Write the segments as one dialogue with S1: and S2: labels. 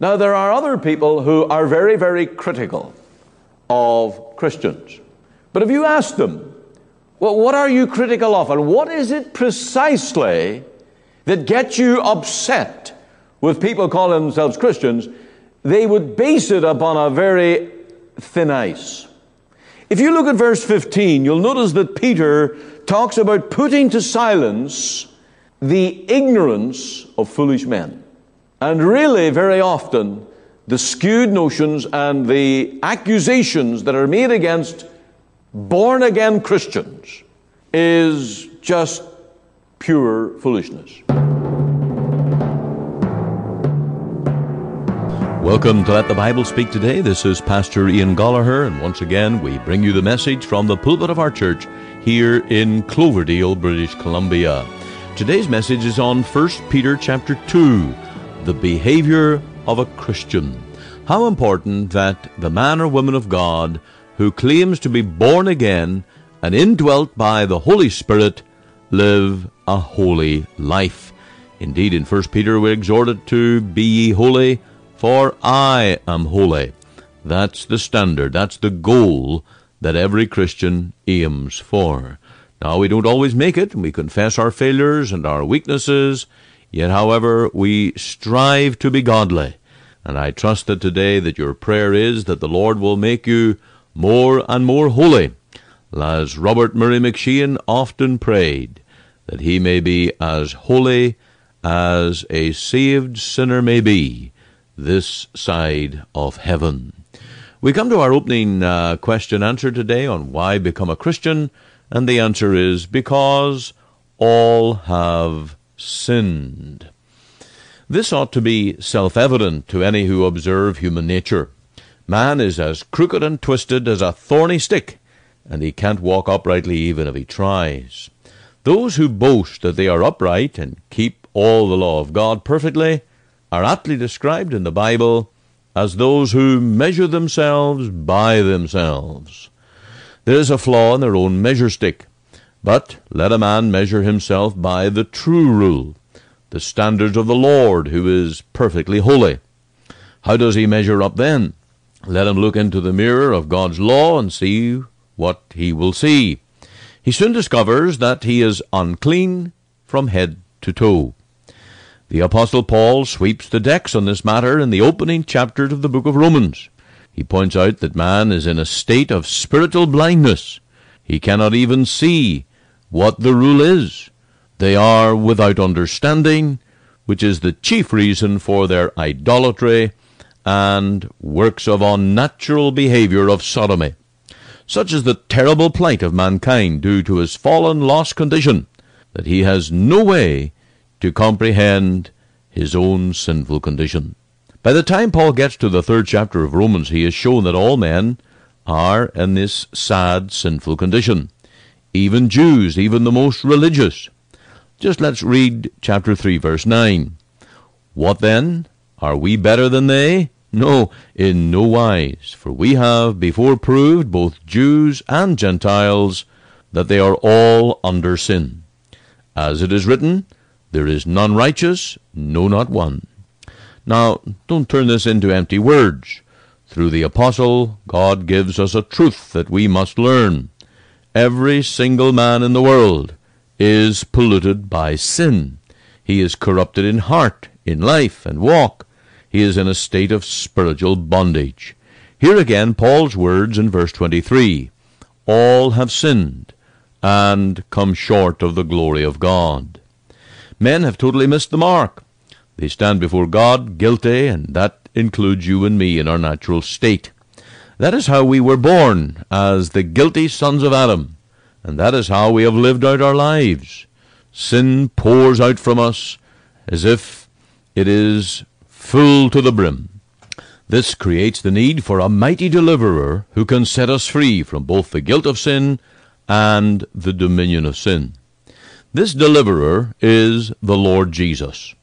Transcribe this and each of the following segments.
S1: Now, there are other people who are very, very critical of Christians. But if you ask them, well, what are you critical of? And what is it precisely that gets you upset with people calling themselves Christians? They would base it upon a very thin ice. If you look at verse 15, you'll notice that Peter talks about putting to silence the ignorance of foolish men. And really, very often, the skewed notions and the accusations that are made against born again Christians is just pure foolishness.
S2: Welcome to Let the Bible Speak today. This is Pastor Ian Goligher, and once again we bring you the message from the pulpit of our church here in Cloverdale, British Columbia. Today's message is on 1 Peter chapter 2, the behavior of a Christian. How important that the man or woman of God who claims to be born again and indwelt by the Holy Spirit live a holy life. Indeed, in 1 Peter we're exhorted to be ye holy for I am holy. That's the standard, that's the goal that every Christian aims for. Now, we don't always make it, we confess our failures and our weaknesses, yet, however, we strive to be godly. And I trust that today that your prayer is that the Lord will make you more and more holy, as Robert Murray M'Cheyne often prayed, that he may be as holy as a saved sinner may be, this side of heaven. We come to our opening uh, question answer today on why become a Christian, and the answer is because all have sinned. This ought to be self evident to any who observe human nature. Man is as crooked and twisted as a thorny stick, and he can't walk uprightly even if he tries. Those who boast that they are upright and keep all the law of God perfectly are aptly described in the Bible as those who measure themselves by themselves. There is a flaw in their own measure stick, but let a man measure himself by the true rule, the standards of the Lord, who is perfectly holy. How does he measure up then? Let him look into the mirror of God's law and see what he will see. He soon discovers that he is unclean from head to toe. The Apostle Paul sweeps the decks on this matter in the opening chapters of the book of Romans. He points out that man is in a state of spiritual blindness. He cannot even see what the rule is. They are without understanding, which is the chief reason for their idolatry and works of unnatural behavior of sodomy. Such is the terrible plight of mankind due to his fallen, lost condition, that he has no way to comprehend his own sinful condition. By the time Paul gets to the third chapter of Romans, he has shown that all men are in this sad, sinful condition. Even Jews, even the most religious. Just let's read chapter 3, verse 9. What then? Are we better than they? No, in no wise, for we have before proved, both Jews and Gentiles, that they are all under sin. As it is written, there is none righteous, no, not one. Now, don't turn this into empty words. Through the apostle, God gives us a truth that we must learn. Every single man in the world is polluted by sin. He is corrupted in heart, in life, and walk. He is in a state of spiritual bondage. Here again, Paul's words in verse 23 All have sinned and come short of the glory of God. Men have totally missed the mark. They stand before God guilty, and that includes you and me in our natural state. That is how we were born, as the guilty sons of Adam, and that is how we have lived out our lives. Sin pours out from us as if it is full to the brim. This creates the need for a mighty deliverer who can set us free from both the guilt of sin and the dominion of sin. This deliverer is the Lord Jesus.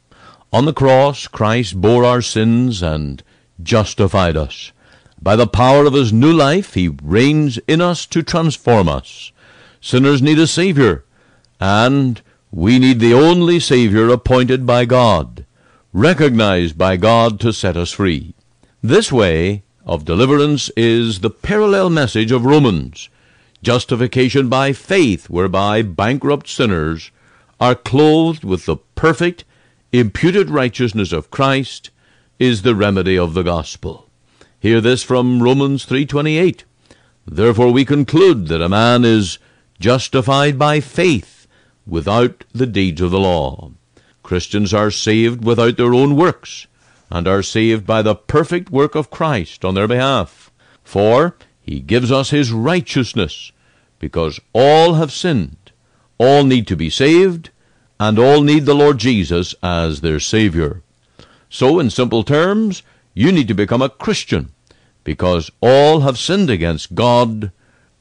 S2: On the cross, Christ bore our sins and justified us. By the power of his new life, he reigns in us to transform us. Sinners need a Savior, and we need the only Savior appointed by God.
S3: recognized by God to set us free. This way of deliverance is the parallel message of Romans justification by faith, whereby bankrupt sinners are clothed with the perfect, imputed righteousness of Christ, is the remedy of the gospel. Hear this from Romans 3:28. Therefore we conclude that a man is justified by faith without the deeds of the law. Christians are saved without their own works, and are saved by the perfect work of Christ on their behalf. For he gives us his righteousness, because all have sinned, all need to be saved, and all need the Lord Jesus as their Savior. So, in simple terms, you need to become a Christian, because all have sinned against God,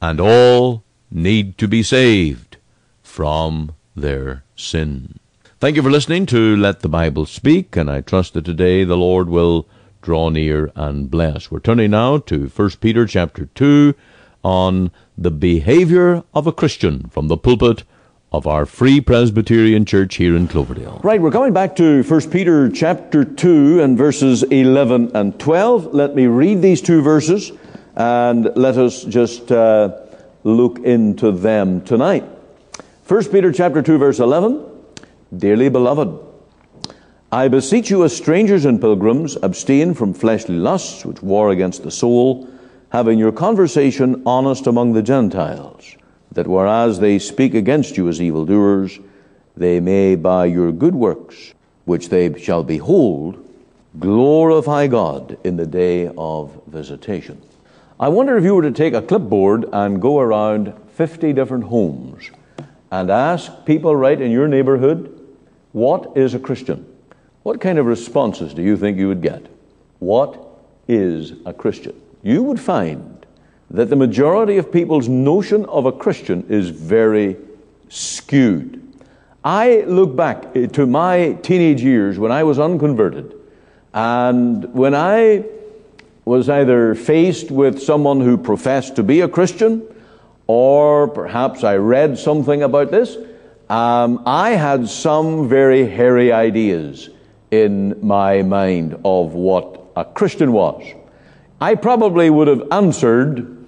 S3: and all need to be saved from their sin. Thank you for listening to Let the Bible Speak, and I trust that today the Lord will draw near and bless. We're turning now to 1 Peter chapter 2 on the behavior of a Christian from the pulpit of our Free Presbyterian Church here in Cloverdale.
S2: Right, we're coming back to 1 Peter chapter 2 and verses 11 and 12. Let me read these two verses and let us just uh, look into them tonight. 1 Peter chapter 2 verse 11. Dearly beloved, I beseech you as strangers and pilgrims, abstain from fleshly lusts which war against the soul, having your conversation honest among the Gentiles, that whereas they speak against you as evildoers, they may by your good works, which they shall behold, glorify God in the day of visitation. I wonder if you were to take a clipboard and go around 50 different homes and ask people right in your neighborhood, what is a Christian? What kind of responses do you think you would get? What is a Christian? You would find that the majority of people's notion of a Christian is very skewed. I look back to my teenage years when I was unconverted, and when I was either faced with someone who professed to be a Christian, or perhaps I read something about this, um, I had some very hairy ideas in my mind of what a Christian was. I probably would have answered,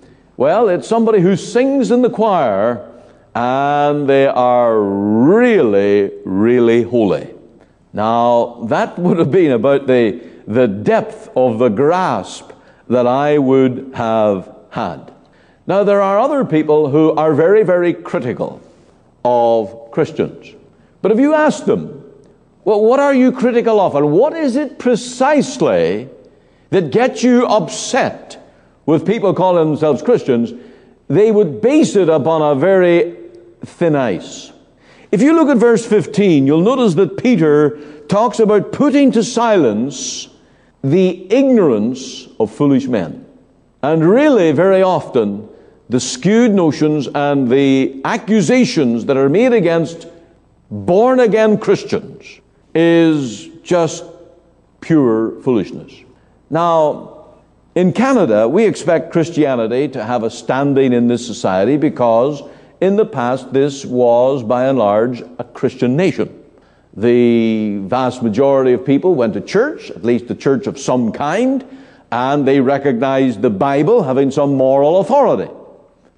S2: well, it's somebody who sings in the choir and they are really, really holy. Now, that would have been about the, the depth of the grasp that I would have had. Now, there are other people who are very, very critical of Christians. But if you ask them, well, what are you critical of? And what is it precisely that gets you upset with people calling themselves Christians? They would base it upon a very thin ice. If you look at verse 15, you'll notice that Peter talks about putting to silence the ignorance of foolish men. And really, very often, the skewed notions and the accusations that are made against born again Christians is just pure foolishness. Now, in Canada, we expect Christianity to have a standing in this society because in the past this was by and large a Christian nation. The vast majority of people went to church, at least a church of some kind, and they recognized the Bible having some moral authority.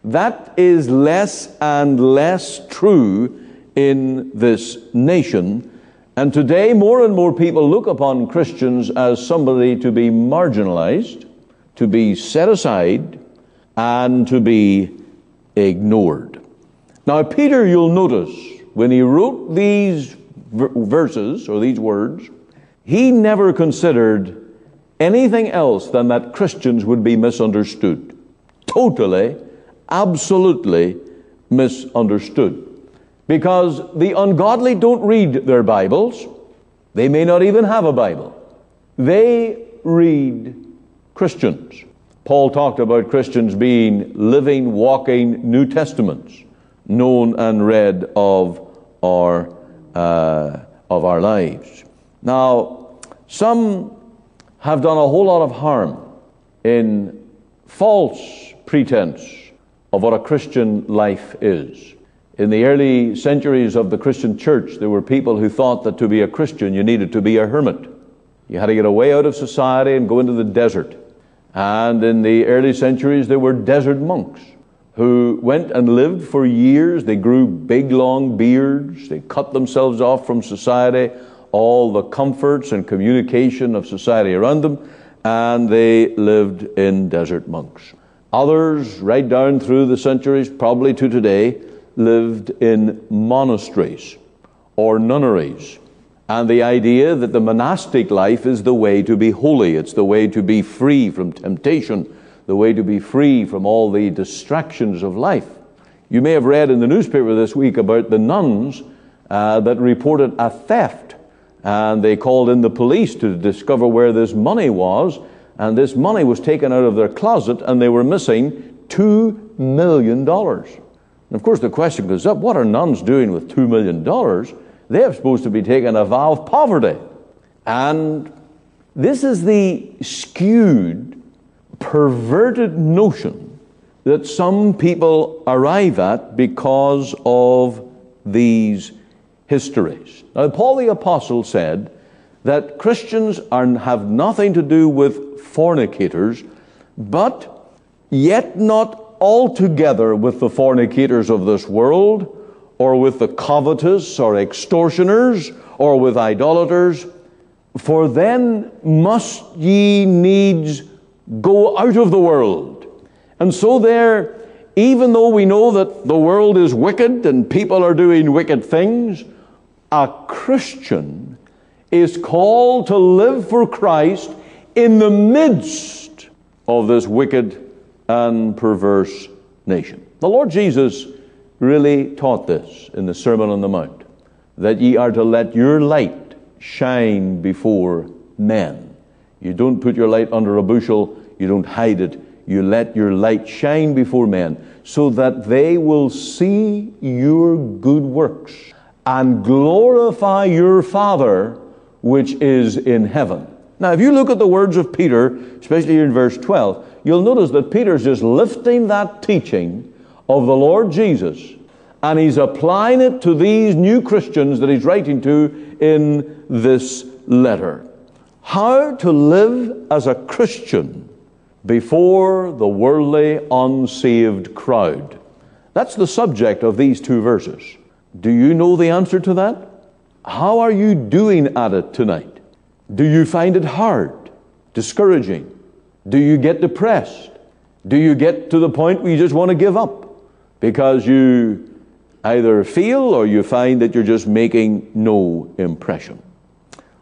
S2: That is less and less true in this nation. And today, more and more people look upon Christians as somebody to be marginalized, to be set aside, and to be ignored. Now, Peter, you'll notice, when he wrote these verses or these words, he never considered anything else than that Christians would be misunderstood. Totally absolutely misunderstood. Because the ungodly don't read their Bibles, they may not even have a Bible. They read Christians. Paul talked about Christians being living, walking New Testaments, known and read of our, uh, of our lives. Now, some have done a whole lot of harm in false pretense of what a Christian life is. In the early centuries of the Christian church, there were people who thought that to be a Christian you needed to be a hermit. You had to get away out of society and go into the desert. And in the early centuries, there were desert monks who went and lived for years. They grew big, long beards. They cut themselves off from society, all the comforts and communication of society around them, and they lived in desert monks. Others, right down through the centuries, probably to today, lived in monasteries or nunneries. And the idea that the monastic life is the way to be holy, it's the way to be free from temptation, the way to be free from all the distractions of life. You may have read in the newspaper this week about the nuns uh, that reported a theft, and they called in the police to discover where this money was, and this money was taken out of their closet, and they were missing $2 million. And of course, the question goes up what are nuns doing with $2 million? They're supposed to be taking a vow of poverty. And this is the skewed, perverted notion that some people arrive at because of these histories. Now, Paul the Apostle said that Christians are, have nothing to do with fornicators, but yet not altogether with the fornicators of this world, or with the covetous, or extortioners, or with idolaters. For then must ye needs go out of the world. And so, there, even though we know that the world is wicked and people are doing wicked things, a Christian is called to live for Christ in the midst of this wicked and perverse nation. The Lord Jesus really taught this in the Sermon on the Mount that ye are to let your light shine before men. You don't put your light under a bushel, you don't hide it. You let your light shine before men so that they will see your good works and glorify your Father which is in heaven. Now, if you look at the words of Peter, especially in verse 12, you'll notice that Peter's just lifting that teaching of the Lord Jesus and he's applying it to these new Christians that he's writing to in this letter. How to live as a Christian before the worldly, unsaved crowd. That's the subject of these two verses. Do you know the answer to that? How are you doing at it tonight? Do you find it hard, discouraging? Do you get depressed? Do you get to the point where you just want to give up because you either feel or you find that you're just making no impression?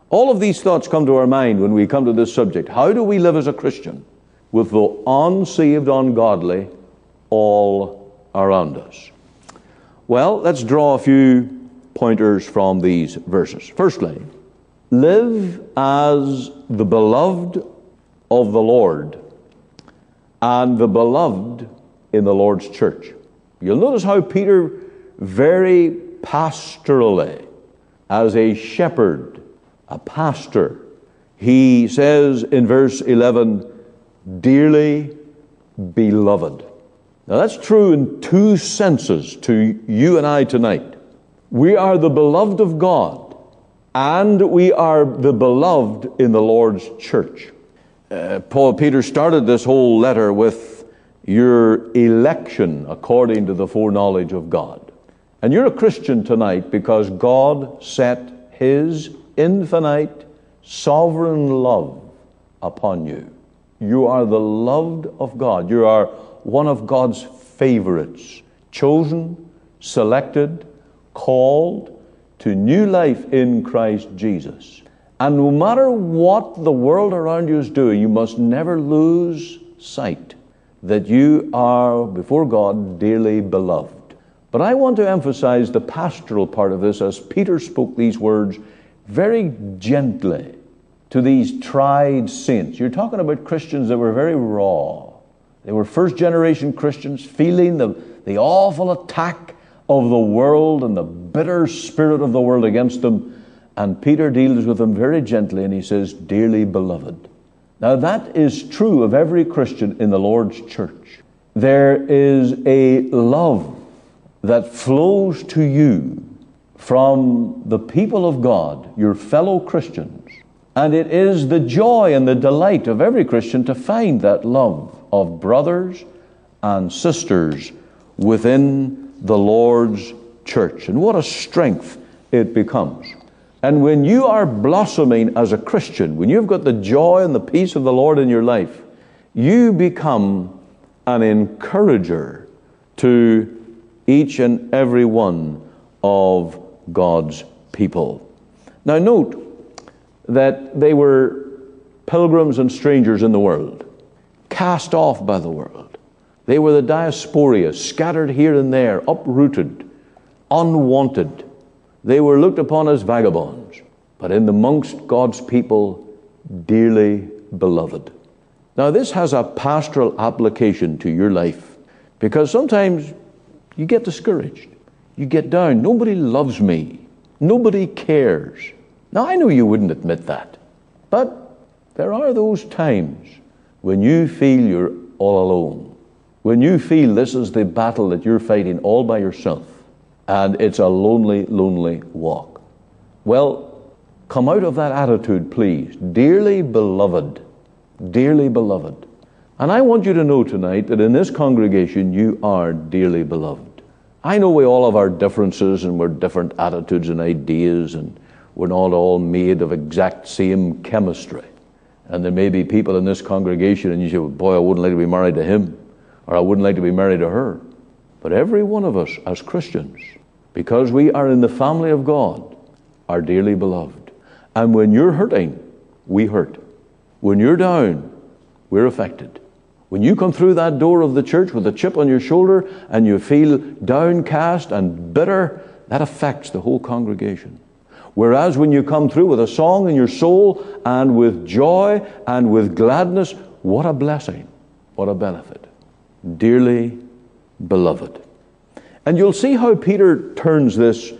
S2: All of these thoughts come to our mind when we come to this subject. How do we live as a Christian with the unsaved, ungodly all around us? Well, let's draw a few pointers from these verses. Firstly, live as the beloved of the Lord and the beloved in the Lord's church. You'll notice how Peter very pastorally, as a shepherd, a pastor, he says in verse 11, dearly beloved. Now that's true in two senses to you and I tonight. We are the beloved of God and we are the beloved in the Lord's church. Uh, Paul Peter started this whole letter with your election according to the foreknowledge of God. And you're a Christian tonight because God set his infinite sovereign love upon you. You are the loved of God. You are one of God's favorites, chosen, selected, called, to new life in Christ Jesus. And no matter what the world around you is doing, you must never lose sight that you are before God dearly beloved. But I want to emphasize the pastoral part of this as Peter spoke these words very gently to these tried saints. You're talking about Christians that were very raw. They were first generation Christians feeling the, the awful attack of the world and the bitter spirit of the world against them. And Peter deals with them very gently and he says, Dearly beloved. Now, that is true of every Christian in the Lord's church. There is a love that flows to you from the people of God, your fellow Christians, And it is the joy and the delight of every Christian to find that love of brothers and sisters within the Lord's church. And what a strength it becomes. And when you are blossoming as a Christian, when you've got the joy and the peace of the Lord in your life, you become an encourager to each and every one of God's people. Now, note that they were pilgrims and strangers in the world, cast off by the world. They were the diaspora, scattered here and there, uprooted, unwanted. They were looked upon as vagabonds, but in the amongst God's people, dearly beloved. Now, this has a pastoral application to your life because sometimes you get discouraged, you get down. Nobody loves me, nobody cares. Now, I know you wouldn't admit that, but there are those times when you feel you're all alone, when you feel this is the battle that you're fighting all by yourself, and it's a lonely, lonely walk. Well, come out of that attitude, please. Dearly beloved, dearly beloved. And I want you to know tonight that in this congregation you are dearly beloved. I know we all have our differences and we're different attitudes and ideas and we're not all made of exact same chemistry. And there may be people in this congregation, and you say, well, Boy, I wouldn't like to be married to him, or I wouldn't like to be married to her. But every one of us, as Christians, because we are in the family of God, are dearly beloved. And when you're hurting, we hurt. When you're down, we're affected. When you come through that door of the church with a chip on your shoulder and you feel downcast and bitter, that affects the whole congregation. Whereas when you come through with a song in your soul and with joy and with gladness, what a blessing, what a benefit. Dearly beloved. And you'll see how Peter turns this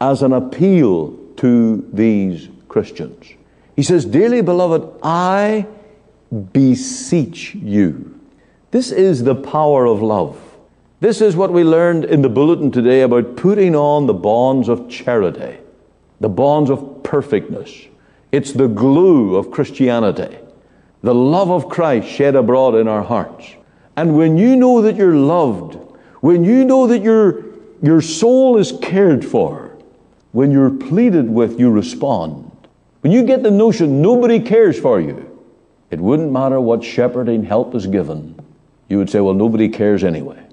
S2: as an appeal to these Christians. He says, Dearly beloved, I beseech you. This is the power of love. This is what we learned in the bulletin today about putting on the bonds of charity the bonds of perfectness. It's the glue of Christianity, the love of Christ shed abroad in our hearts. And when you know that you're loved, when you know that your, your soul is cared for, when you're pleaded with, you respond. When you get the notion nobody cares for you, it wouldn't matter what shepherding help is given. You would say, well, nobody cares anyway.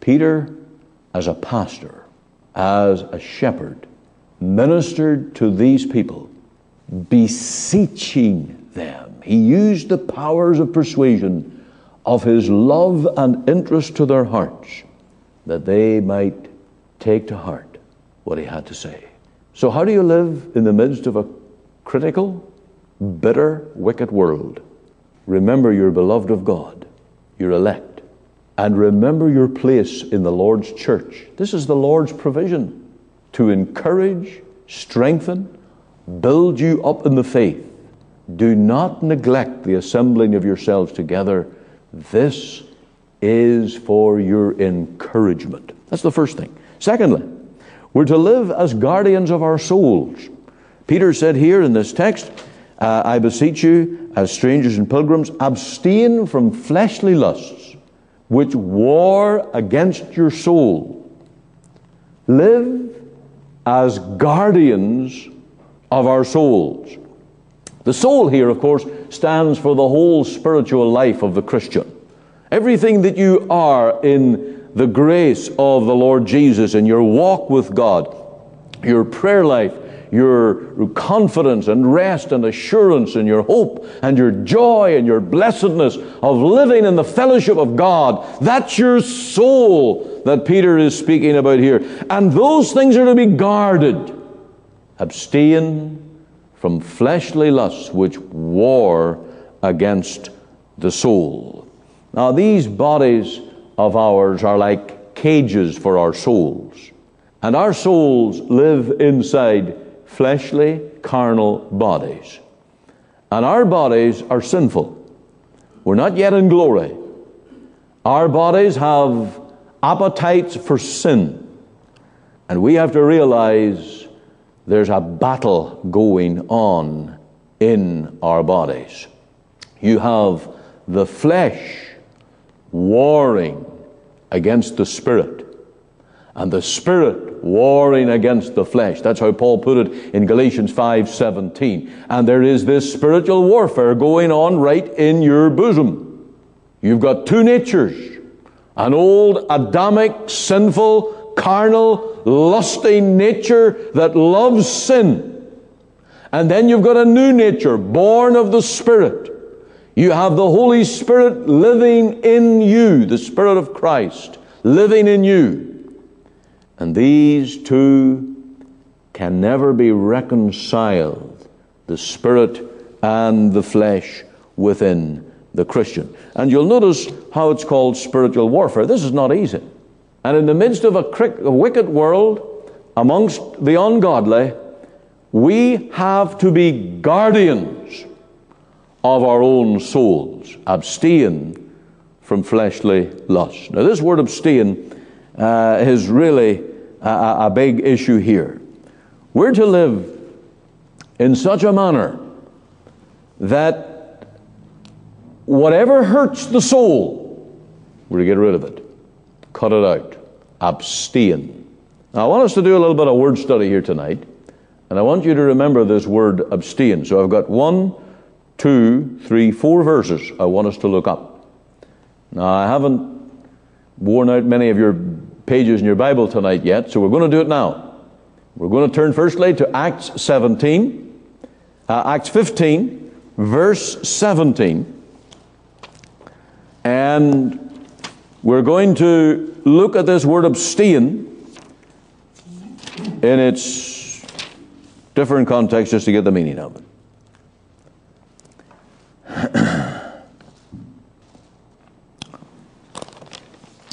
S2: Peter, as a pastor, as a shepherd, ministered to these people, beseeching them. He used the powers of persuasion of his love and interest to their hearts that they might take to heart what he had to say. So, how do you live in the midst of a critical, bitter, wicked world? Remember you're beloved of God, you're elect, and remember your place in the Lord's church. This is the Lord's provision to encourage, strengthen, build you up in the faith. Do not neglect the assembling of yourselves together. This is for your encouragement. That's the first thing. Secondly, we're to live as guardians of our souls. Peter said here in this text, uh, I beseech you, as strangers and pilgrims, abstain from fleshly lusts which war against your soul. Live as guardians of our souls. The soul here, of course, stands for the whole spiritual life of the Christian. Everything that you are in the grace of the Lord Jesus in your walk with God, your prayer life, your confidence and rest and assurance and your hope and your joy and your blessedness of living in the fellowship of God. That's your soul that Peter is speaking about here. And those things are to be guarded. Abstain from fleshly lusts which war against the soul. Now, these bodies of ours are like cages for our souls. And our souls live inside fleshly, carnal bodies. And our bodies are sinful. We're not yet in glory. Our bodies have appetites for sin. And we have to realize there's a battle going on in our bodies. You have the flesh warring against the spirit, and the spirit warring against the flesh. That's how Paul put it in Galatians 5:17. And there is this spiritual warfare going on right in your bosom. You've got two natures. An old Adamic, sinful, carnal, lusting nature that loves sin. And then you've got a new nature, born of the Spirit. You have the Holy Spirit living in you, the Spirit of Christ living in you. And these two can never be reconciled, the Spirit and the flesh within the Christian. And you'll notice how it's called spiritual warfare. This is not easy. And in the midst of a, a wicked world, amongst the ungodly, we have to be guardians of our own souls, abstain from fleshly lust. Now, this word abstain uh, is really a, a big issue here. We're to live in such a manner that whatever hurts the soul, we're to get rid of it, cut it out, abstain. Now, I want us to do a little bit of word study here tonight, and I want you to remember this word abstain. So I've got one, two, three, four verses I want us to look up. Now, I haven't worn out many of your pages in your Bible tonight yet, so we're going to do it now. We're going to turn firstly to Acts 17, uh, Acts 15, verse 17. And we're going to look at this word abstain in its different context just to get the meaning of it.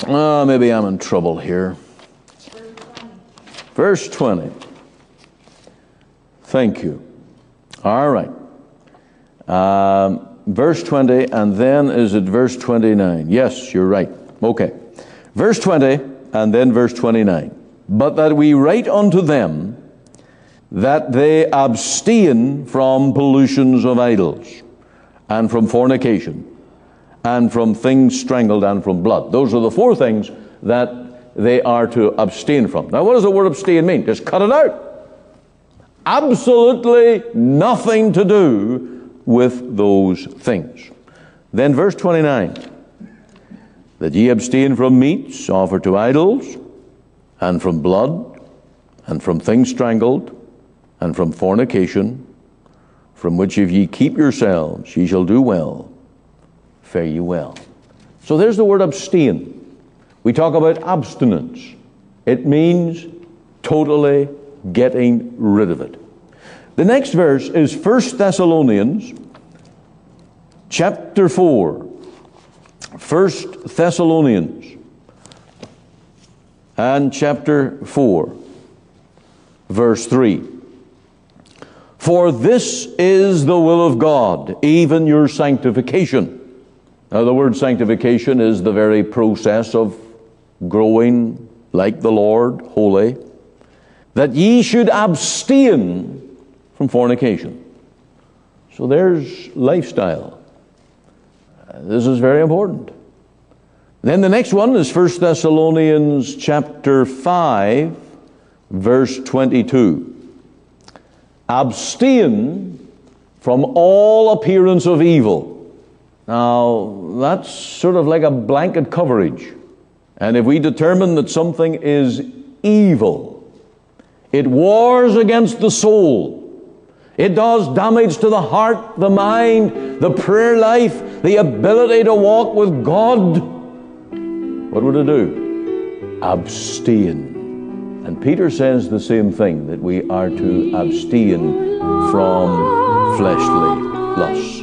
S2: oh, maybe I'm in trouble here. Verse 20. Thank you. All right. Um, verse 20, and then is it verse 29? Yes, you're right. Okay. Verse 20, and then verse 29. But that we write unto them that they abstain from pollutions of idols, and from fornication, and from things strangled, and from blood. Those are the four things that they are to abstain from. Now, what does the word abstain mean? Just cut it out. Absolutely nothing to do with those things. Then, verse 29 that ye abstain from meats offered to idols, and from blood, and from things strangled, and from fornication, from which if ye keep yourselves, ye shall do well, fare ye well. So there's the word abstain. We talk about abstinence. It means totally getting rid of it. The next verse is 1 Thessalonians chapter 4. 1 Thessalonians and chapter 4, verse 3. For this is the will of God, even your sanctification. Now, the word sanctification is the very process of growing like the Lord, holy, that ye should abstain from fornication. So there's lifestyle. This is very important. Then the next one is 1 Thessalonians chapter 5 verse 22. Abstain from all appearance of evil. Now, that's sort of like a blanket coverage. And if we determine that something is evil, it wars against the soul. It does damage to the heart, the mind, the prayer life, the ability to walk with God. What would it do? Abstain. And Peter says the same thing that we are to abstain from fleshly lusts.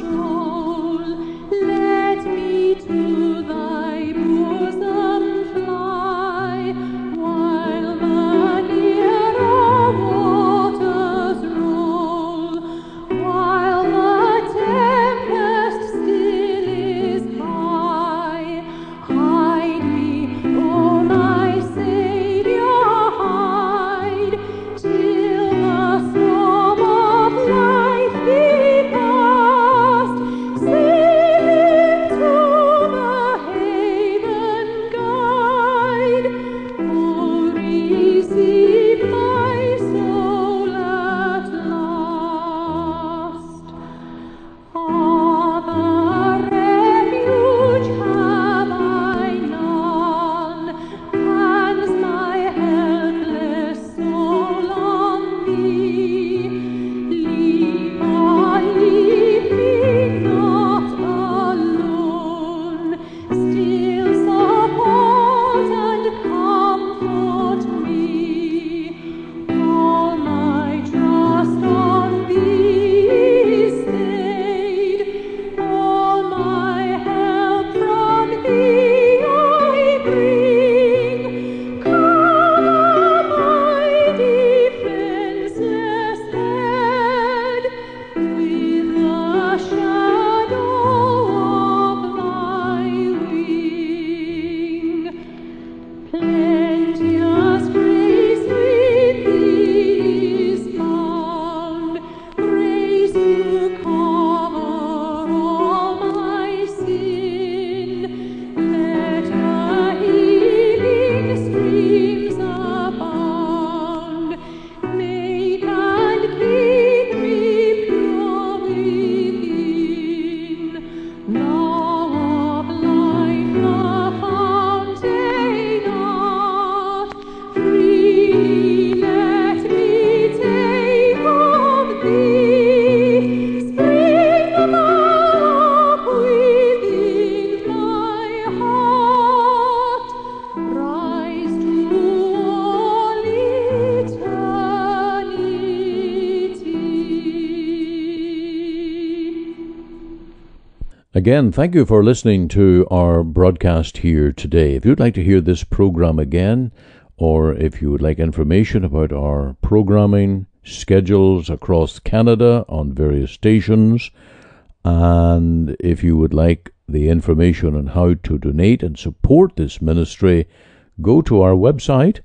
S2: Again, thank you for listening to our broadcast here today. If you'd like to hear this program again, or if you would like information about our programming schedules across Canada on various stations, and if you would like the information on how to donate and support this ministry, go to our website,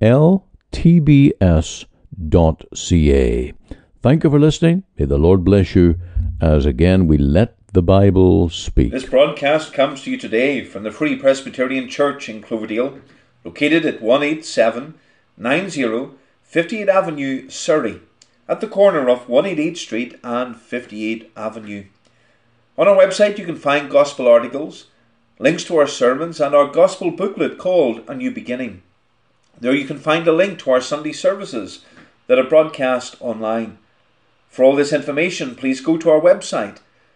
S2: ltbs.ca. Thank you for listening. May the Lord bless you as again we let the Bible speak.
S4: This broadcast comes to you today from the Free Presbyterian Church in Cloverdale, located at 18790 58 Avenue, Surrey, at the corner of 188 Street and 58 Avenue. On our website, you can find gospel articles, links to our sermons, and our gospel booklet called A New Beginning. There you can find a link to our Sunday services that are broadcast online. For all this information, please go to our website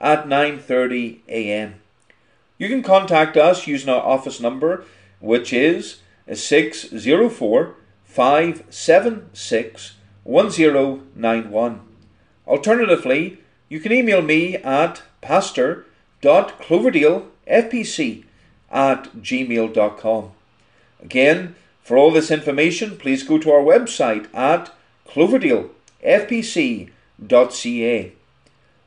S4: at 9:30 a.m. You can contact us using our office number which is 604 576 1091. Alternatively, you can email me at pastor.cloverdalefpc at gmail.com. Again, for all this information, please go to our website at cloverdalefpc.ca.